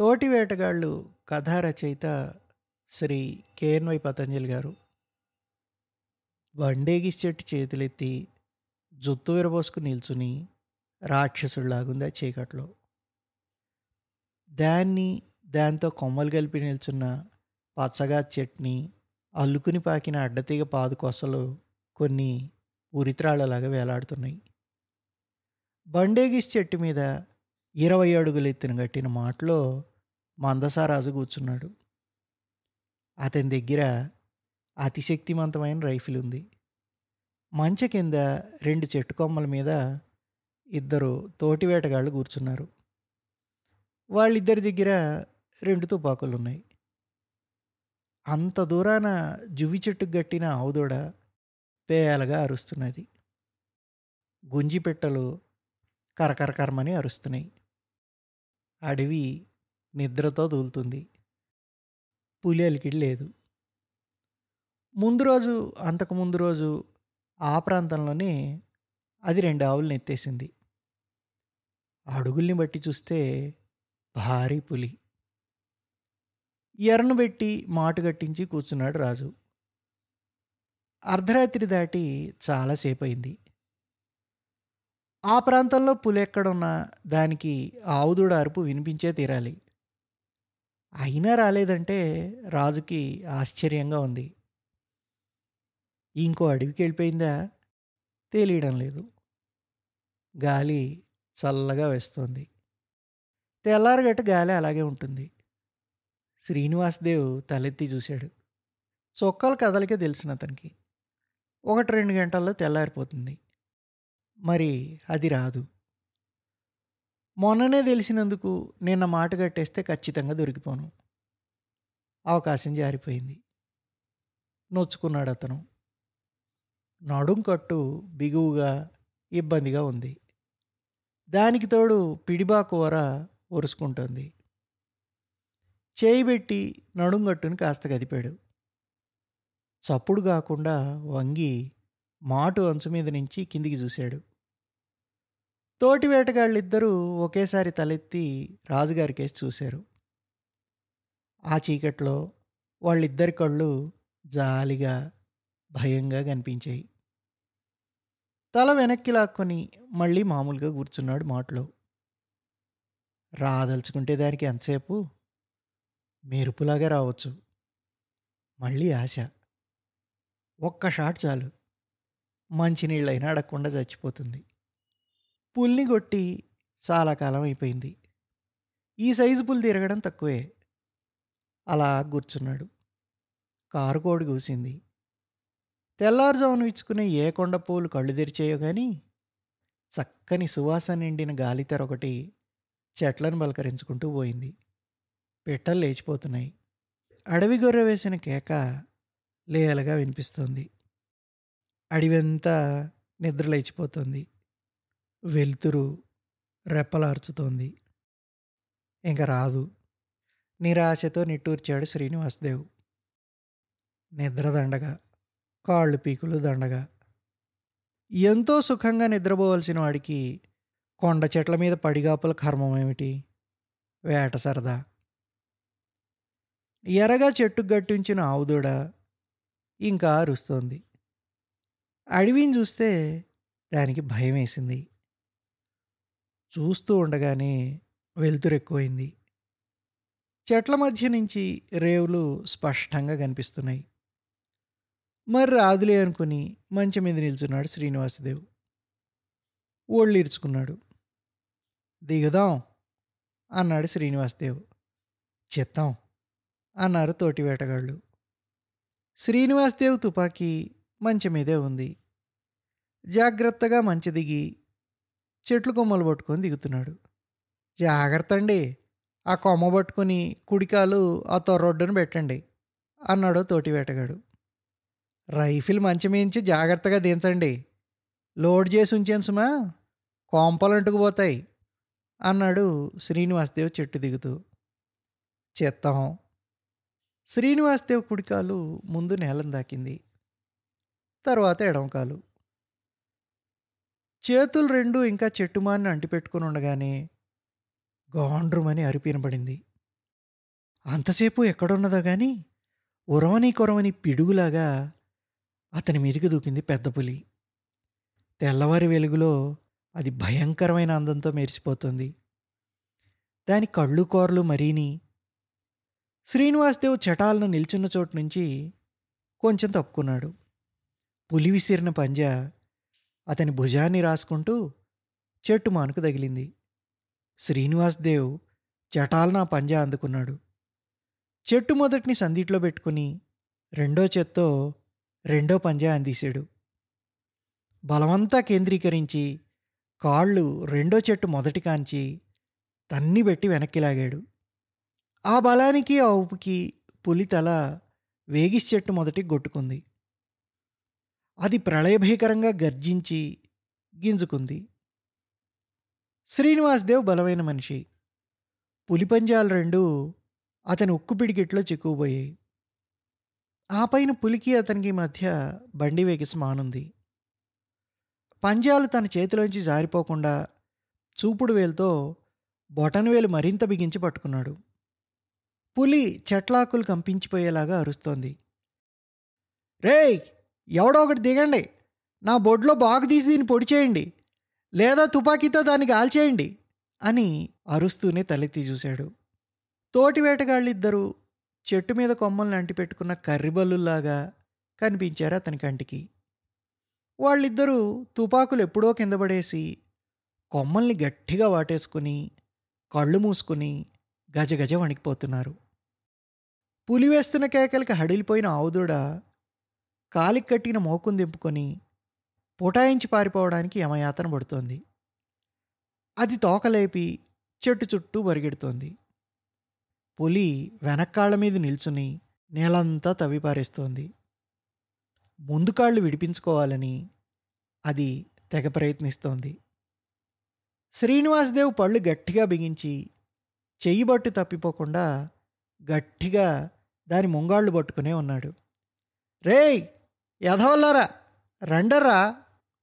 తోటి వేటగాళ్ళు కథా రచయిత శ్రీ కేఎన్వై పతంజలి గారు. వండేగి చెట్టు చేతులెత్తి జుత్తు విరబోసుకు నిల్చుని రాక్షసుడిలాగుంది ఆ చీకట్లో. దాన్ని దాంతో కొమ్మలు కలిపి నిల్చున్న పచ్చగా చెట్ని అల్లుకుని పాకిన అడ్డతీగ పాదు కొసలు కొన్ని ఉరిత్రాళ్ళలాగా వేలాడుతున్నాయి. బండేగిస్ చెట్టు మీద ఇరవై అడుగులు ఎత్తిన గట్టిన మాటలో మందసారాజు కూర్చున్నాడు. అతని దగ్గర అతిశక్తివంతమైన రైఫిల్ ఉంది. మంచ కింద రెండు చెట్టు కొమ్మల మీద ఇద్దరు తోటి వేటగాళ్ళు కూర్చున్నారు. వాళ్ళిద్దరి దగ్గర రెండు తుపాకులు ఉన్నాయి. అంత దూరాన జువి చెట్టుకు గట్టిన ఆవుదూడ పేయాలగా అరుస్తున్నది. గుంజిపెట్టలు కరకరకరమని అరుస్తున్నాయి. అడవి నిద్రతో దూలుతుంది పులి అలికిడి లేదు. ముందు రోజు అంతకు ముందు రోజు ఆ ప్రాంతంలోనే అది రెండు ఆవులను ఎత్తేసింది. అడుగుల్ని బట్టి చూస్తే భారీ పులి. ఎర్రను పెట్టి మాటు కట్టించి కూర్చున్నాడు రాజు. అర్ధరాత్రి దాటి చాలాసేపు అయింది ఆ ప్రాంతంలో పులి ఎక్కడున్నా దానికి ఆవుదూడ అరుపు వినిపించే తీరాలి. అయినా రాలేదంటే రాజుకి ఆశ్చర్యంగా ఉంది. ఇంకో అడవికి వెళ్ళిపోయిందా? తెలియడం లేదు. గాలి చల్లగా వేస్తుంది. తెల్లారగట్టు గాలి అలాగే ఉంటుంది. శ్రీనివాసదేవ్ తలెత్తి చూశాడు. చొక్కాల కదలికే తెలిసిన అతనికి. ఒకటి రెండు గంటల్లో తెల్లారిపోతుంది. మరి అది రాదు. మొన్ననే తెలిసినందుకు నిన్న మాట కట్టేస్తే ఖచ్చితంగా దొరికిపోను. అవకాశం జారిపోయింది. నొచ్చుకున్నాడు అతను నడుం కట్టు బిగువుగా ఇబ్బందిగా ఉంది. దానికి తోడు పిడిబా కూర ఒరుసుకుంటుంది. చేయి పెట్టి నడుం కట్టుని కాస్త కదిపాడు చప్పుడు కాకుండా వంగి మాటు అంచు మీద నుంచి కిందికి చూశాడు. తోటి వేటగాళ్ళిద్దరూ ఒకేసారి తలెత్తి రాజుగారి కేసు చూశారు. ఆ చీకట్లో వాళ్ళిద్దరి కళ్ళు జాలిగా భయంగా కనిపించాయి. తల వెనక్కి లాక్కొని మళ్ళీ మామూలుగా కూర్చున్నాడు మాటలో. రాదలుచుకుంటే దానికి ఎంతసేపు? మెరుపులాగా రావచ్చు. మళ్ళీ ఆశ. ఒక్క షాట్ చాలు. మంచినీళ్ళైనా అడగకుండా చచ్చిపోతుంది. పుల్ని కొట్టి చాలా కాలం అయిపోయింది. ఈ సైజు పుల్ తిరగడం తక్కువే. అలా కూర్చున్నాడు. కారు కోడి కూసింది. తెల్లారుజామును ఇచ్చుకునే ఏ కొండ పూలు కళ్ళు తెరిచేయో కానీ చక్కని సువాసన నిండిన గాలితెర ఒకటి చెట్లను బలకరించుకుంటూ పోయింది. పిట్టలు లేచిపోతున్నాయి. అడవి గొర్రె వేసిన కేక లేయలుగా వినిపిస్తోంది. అడివంతా నిద్ర లేచిపోతుంది వెలుతురు రెప్పలార్చుతోంది. ఇంకా రాదు. నిరాశతో నిట్టూర్చాడు శ్రీనివాసదేవ్. నిద్ర దండగా. కాళ్ళు పీకులు దండగా. ఎంతో సుఖంగా నిద్రపోవలసిన వాడికి కొండ చెట్ల మీద పడిగాపుల కర్మం ఏమిటి? వేట సరదా. ఎరగా చెట్టుకు గట్టించిన ఆవుదూడ ఇంకా అరుస్తోంది. అడవిని చూస్తే దానికి భయం వేసింది చూస్తూ ఉండగానే వెలుతురు ఎక్కువైంది. చెట్ల మధ్య నుంచి రేవులు స్పష్టంగా కనిపిస్తున్నాయి. మరి రాదులే అనుకుని మంచం మీద నిల్చున్నాడు శ్రీనివాసదేవ్. ఓళ్ళు ఇరుచుకున్నాడు దిగుదాం అన్నాడు శ్రీనివాసదేవ్. చిత్తం అన్నారు తోటి వేటగాళ్ళు. శ్రీనివాసదేవ్ తుపాకీ మంచం మీదే ఉంది. జాగ్రత్తగా మంచి దిగి చెట్లు కొమ్మలు పట్టుకొని దిగుతున్నాడు. జాగ్రత్త అండి ఆ కొమ్మ పట్టుకొని కుడికాలు ఆ తొర్రొడ్డును పెట్టండి అన్నాడు తోటి వేటగాడు. రైఫిల్ మంచమేంచి జాగ్రత్తగా దించండి. లోడ్ చేసి ఉంచాను సుమా కోంపలు అంటుకుపోతాయి అన్నాడు శ్రీనివాసదేవ్ చెట్టు దిగుతూ. చెత్తం. శ్రీనివాసదేవ్ కుడికాలు ముందు నేలను దాకింది. తర్వాత ఎడమకాలు. చేతులు రెండు ఇంకా చెట్టుమాన్ని అంటిపెట్టుకుని ఉండగానే గాండ్రుమని అరిపినబడింది అంతసేపు ఎక్కడున్నదో గాని ఉరవని కొరవని పిడుగులాగా అతని మీదకి దూకింది పెద్ద పులి. తెల్లవారి వెలుగులో అది భయంకరమైన అందంతో మెరిసిపోతుంది. దాని కళ్ళు కోరలు మరీని. శ్రీనివాసదేవ్ చటాలను నిల్చున్న చోటు నుంచి కొంచెం తప్పుకున్నాడు. పులి విసిరిన పంజా అతని భుజాన్ని రాసుకుంటూ చెట్టు మానుకు తగిలింది. శ్రీనివాసదేవ్ చటాలనా పంజా అందుకున్నాడు. చెట్టు మొదటిని సందిట్లో పెట్టుకుని రెండో చేత్తో రెండో పంజా అందిశాడు. బలమంతా కేంద్రీకరించి కాళ్ళు రెండో చెట్టు మొదటి కాంచి తన్ని పెట్టి వెనక్కి లాగాడు. ఆ బలానికి ఆ ఉపుకి పులి తల వేగిస్ చెట్టు మొదటి కొట్టుకుంది అది ప్రళయభీకరంగా గర్జించి గింజుకుంది. శ్రీనివాసదేవ్ బలమైన మనిషి. పులిపంజాలు రెండు అతని ఉక్కు పిడికిట్లో చిక్కుపోయాయి ఆ పైన పులికి అతనికి మధ్య బండి వేగిసి మానుంది. పంజాలు తన చేతిలోంచి జారిపోకుండా చూపుడు వేలుతో బొటనవేలు మరింత బిగించి పట్టుకున్నాడు. పులి చెట్లాకులు కంపించిపోయేలాగా అరుస్తోంది. రేయ్! ఎవడో ఒకటి దిగండి. నా బొడ్లో బాగు తీసి దీన్ని పొడి చేయండి. లేదా తుపాకీతో దాన్ని గాల్చేయండి అని అరుస్తూనే తలెత్తి చూశాడు. తోటి వేటగాళ్ళిద్దరూ చెట్టు మీద కొమ్మల్ని అంటిపెట్టుకున్న కర్రిబల్లులాగా కనిపించారు అతని కంటికి. వాళ్ళిద్దరూ తుపాకులు ఎప్పుడో కింద పడేసి కొమ్మల్ని గట్టిగా వాటేసుకుని కళ్ళు మూసుకుని గజగజ వణికిపోతున్నారు. పులి వేస్తున్న కేకలకి హడిలిపోయిన ఆవుదూడ కాలికి కట్టిన మోకును దింపుకొని పుటాయించి పారిపోవడానికి యమయాతన పడుతోంది. అది తోకలేపి చెట్టు చుట్టూ పరిగెడుతోంది పులి వెనక్కాళ్ళ మీద నిల్చుని నేలంతా తవ్విపారేస్తోంది. ముందు కాళ్ళు విడిపించుకోవాలని అది తెగ ప్రయత్నిస్తోంది. శ్రీనివాసదేవ్ పళ్ళు గట్టిగా బిగించి చెయ్యి బట్టు తప్పిపోకుండా గట్టిగా దాని ముంగాళ్ళు పట్టుకునే ఉన్నాడు. రేయ్! యథవల్లారా రండర్రా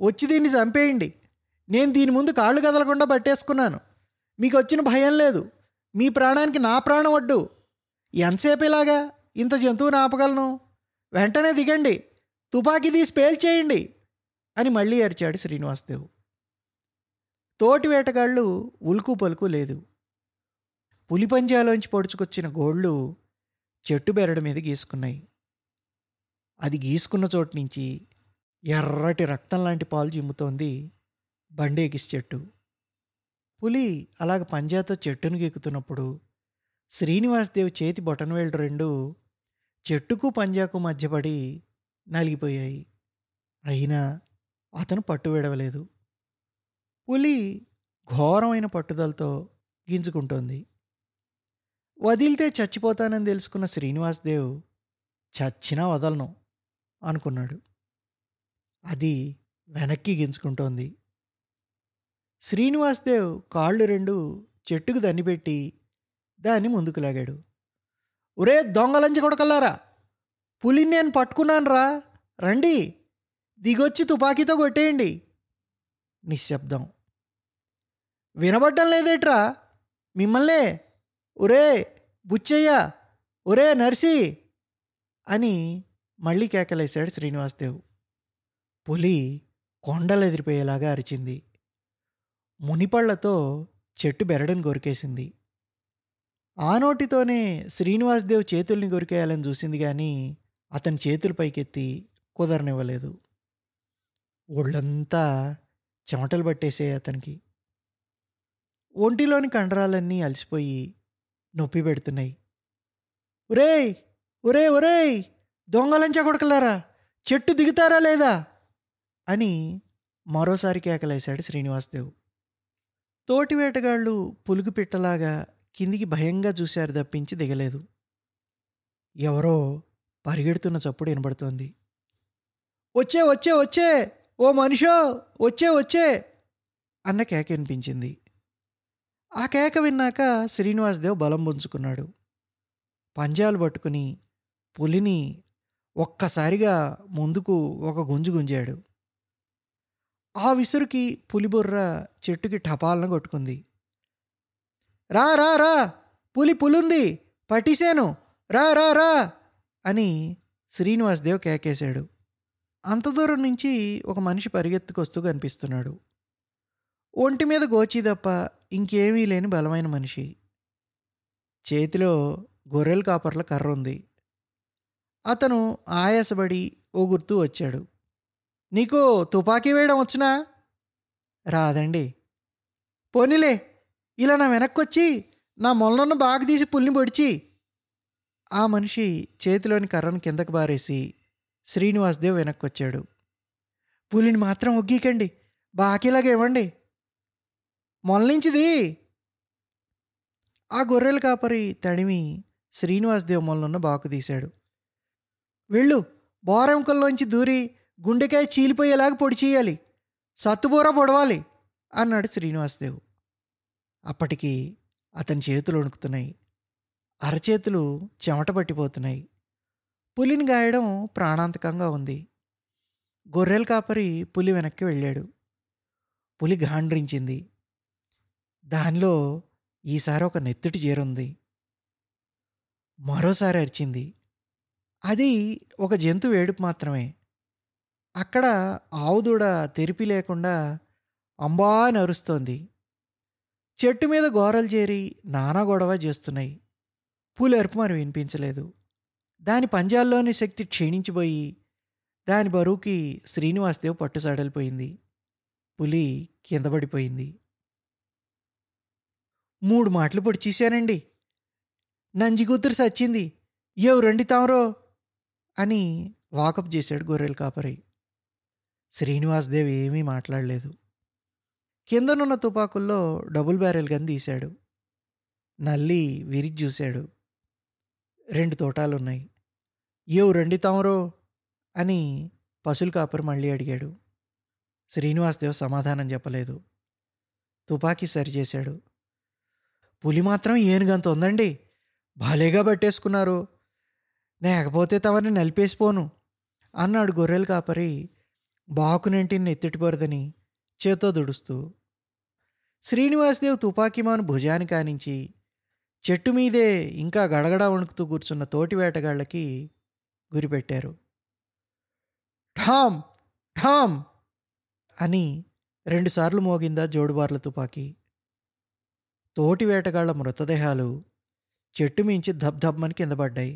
వచ్చి దీన్ని చంపేయండి. నేను దీని ముందు కాళ్ళు కదలకుండా పట్టేసుకున్నాను. మీకు వచ్చిన భయం లేదు. మీ ప్రాణానికి నా ప్రాణం వడ్డు ఎంతసేపు ఇలాగా ఇంత జంతువుని ఆపగలను? వెంటనే దిగండి. తుపాకీ తీసి పేల్చేయండి అని మళ్ళీ అరిచాడు శ్రీనివాసదేవు. తోటి వేటగాళ్ళు ఉలుకు పలుకు లేదు. పులిపంజాలోంచి పొడుచుకొచ్చిన గోళ్ళు చెట్టు బెరడు మీద గీసుకున్నాయి. అది గీసుకున్న చోటు నుంచి ఎర్రటి రక్తం లాంటి పాలు చిమ్ముతోంది బండేగిస్ చెట్టు. పులి అలాగ పంజాతో చెట్టును గెక్కుతున్నప్పుడు శ్రీనివాసదేవ్ చేతి బొటనవేళ్ళు రెండు చెట్టుకు పంజాకు మధ్యపడి నలిగిపోయాయి. అయినా అతను పట్టు విడవలేదు. పులి ఘోరమైన పట్టుదలతో గింజుకుంటోంది. వదిలితే చచ్చిపోతానని తెలుసుకున్న శ్రీనివాసదేవ్ చచ్చినా వదలను. అనుకున్నాడు. అది వెనక్కి గించుకుంటోంది. శ్రీనివాస్దేవ్ కాళ్ళు రెండు చెట్టుకు దన్నిపెట్టి దాన్ని ముందుకు లాగాడు. ఒరే దొంగలంచి కొడకల్లారా పులిని నేను పట్టుకున్నాను రా రండి దిగొచ్చి తుపాకీతో కొట్టేయండి నిశ్శబ్దం. వినబడ్డం లేదేట్రా మిమ్మల్నే ఒరే బుచ్చయ్య ఒరే నర్సి అని మళ్ళీ కేకలేశాడు శ్రీనివాసదేవ్ పులి కొండలు ఎదిరిపోయేలాగా అరిచింది. మునిపళ్ళతో చెట్టు బెరడని కొరికేసింది ఆ నోటితోనే శ్రీనివాసదేవ్ చేతుల్ని కొరికేయాలని చూసింది కానీ అతని చేతులు పైకెత్తి కుదరనివ్వలేదు. ఒళ్ళంతా చెమటలు పట్టేసే అతనికి. ఒంటిలోని కండరాలన్నీ అలసిపోయి నొప్పి పెడుతున్నాయి. ఒరేయ్! ఒరే ఒరేయ్! దొంగలంచా కొడకలారా? చెట్టు దిగుతారా లేదా? అని మరోసారి కేకలేశాడు శ్రీనివాసదేవ్. తోటి వేటగాళ్ళు పులుగు పిట్టలాగా కిందికి భయంగా చూశారు తప్పించి దిగలేదు. ఎవరో పరిగెడుతున్న చప్పుడు వినబడుతోంది. వచ్చే వచ్చే వచ్చే! ఓ మనిషో! వచ్చే వచ్చే! అన్న కేక వినిపించింది. ఆ కేక విన్నాక శ్రీనివాసదేవ్ బలం పుంజుకున్నాడు. పంజాలు పట్టుకుని పులిని ఒక్కసారిగా ముందుకు ఒక గుంజు గుంజాడు. ఆ విసురుకి పులిబుర్ర చెట్టుకి టపాలను కొట్టుకుంది. రా రా రా పులి పులుంది పట్టిశాను రా రా రా అని శ్రీనివాసదేవ్ కేకేశాడు. అంత దూరం నుంచి ఒక మనిషి పరిగెత్తుకొస్తూ కనిపిస్తున్నాడు. ఒంటి మీద గోచి తప్ప ఇంకేమీ లేని బలమైన మనిషి. చేతిలో గొర్రెల కాపర్ల కర్ర ఉంది. అతను ఆయాసపడి ఊగుర్తూ వచ్చాడు. నీకు తుపాకీ వేయడం వచ్చినా? రాదండి. పోనీలే ఇలా నా వెనక్కొచ్చి నా మొలనున్న బాగా తీసి పుల్లిని పొడిచి. ఆ మనిషి చేతిలోని కర్రను కిందకు బారేసి శ్రీనివాసదేవ్ వెనక్కొచ్చాడు. పులిని మాత్రం ఒగ్గీకండి బాకీలాగా ఇవ్వండి. మొలనించిది. ఆ గొర్రెల కాపరి తడిమి శ్రీనివాసదేవ్ మొలనున్న బాకు తీశాడు. వెళ్ళు. బోరెంకల్లోంచి దూరి గుండెకాయ చీలిపోయేలాగా పొడి చేయాలి. సత్తుబూర పొడవాలి అన్నాడు శ్రీనివాసదేవ్. అప్పటికి అతని చేతులు వణుకుతున్నాయి. అరచేతులు చెమట పట్టిపోతున్నాయి. పులిని గాయడం ప్రాణాంతకంగా ఉంది. గొర్రెల కాపరి పులి వెనక్కి వెళ్ళాడు. పులి గాండ్రించింది. దానిలో ఈసారి ఒక నెత్తుటి చేరుంది. మరోసారి అరిచింది. అది ఒక జంతువు ఏడుపు మాత్రమే. అక్కడ ఆవుదూడ తెరిపి లేకుండా అంబా నరుస్తోంది. చెట్టు మీద గోరలు చేరి నానా గొడవ చేస్తున్నాయి. పూలు మరి వినిపించలేదు. దాని పంజాల్లోని శక్తి క్షీణించిపోయి దాని బరువుకి శ్రీనివాసదేవ్ పట్టు సడలిపోయింది పులి కింద పడిపోయింది. మూడు మాటలు పొడిచేశానండి నంజి కూతురు సచ్చింది. ఎవరండి తామరో. అని వాకప్ చేశాడు గొర్రెల కాపరి. శ్రీనివాసదేవ్ ఏమీ మాట్లాడలేదు. కిందనున్న తుపాకుల్లో డబుల్ బ్యారెల్ గన్ తీశాడు. నల్లి విరిచి చూశాడు. రెండు తోటాలున్నాయి. ఏవు రండి తామరో అని పశువుల కాపరి మళ్ళీ అడిగాడు. శ్రీనివాసదేవ్ సమాధానం చెప్పలేదు. తుపాకీ సరిచేశాడు పులి మాత్రం ఏనుగంత ఉందండి. భలేగా పట్టేసుకున్నారు లేకపోతే తమని నలిపేసిపోను. అన్నాడు గొర్రెలు కాపరి. బాకునెంటిని ఎత్తిటిపోరదని చేతో దుడుస్తూ. శ్రీనివాసదేవ్ తుపాకీమాను భుజాన్ని కానించి చెట్టు మీదే ఇంకా గడగడ వణుకుతూ కూర్చున్న తోటి వేటగాళ్ళకి గురిపెట్టారు. ఠామ్! ఠామ్! అని రెండుసార్లు మోగిందా జోడుబార్ల తుపాకీ. తోటి వేటగాళ్ళ మృతదేహాలు చెట్టు మించి ధబ్ధబ్మని కింద పడ్డాయి.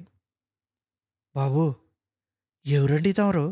బాబు ఎవరండి తమరు?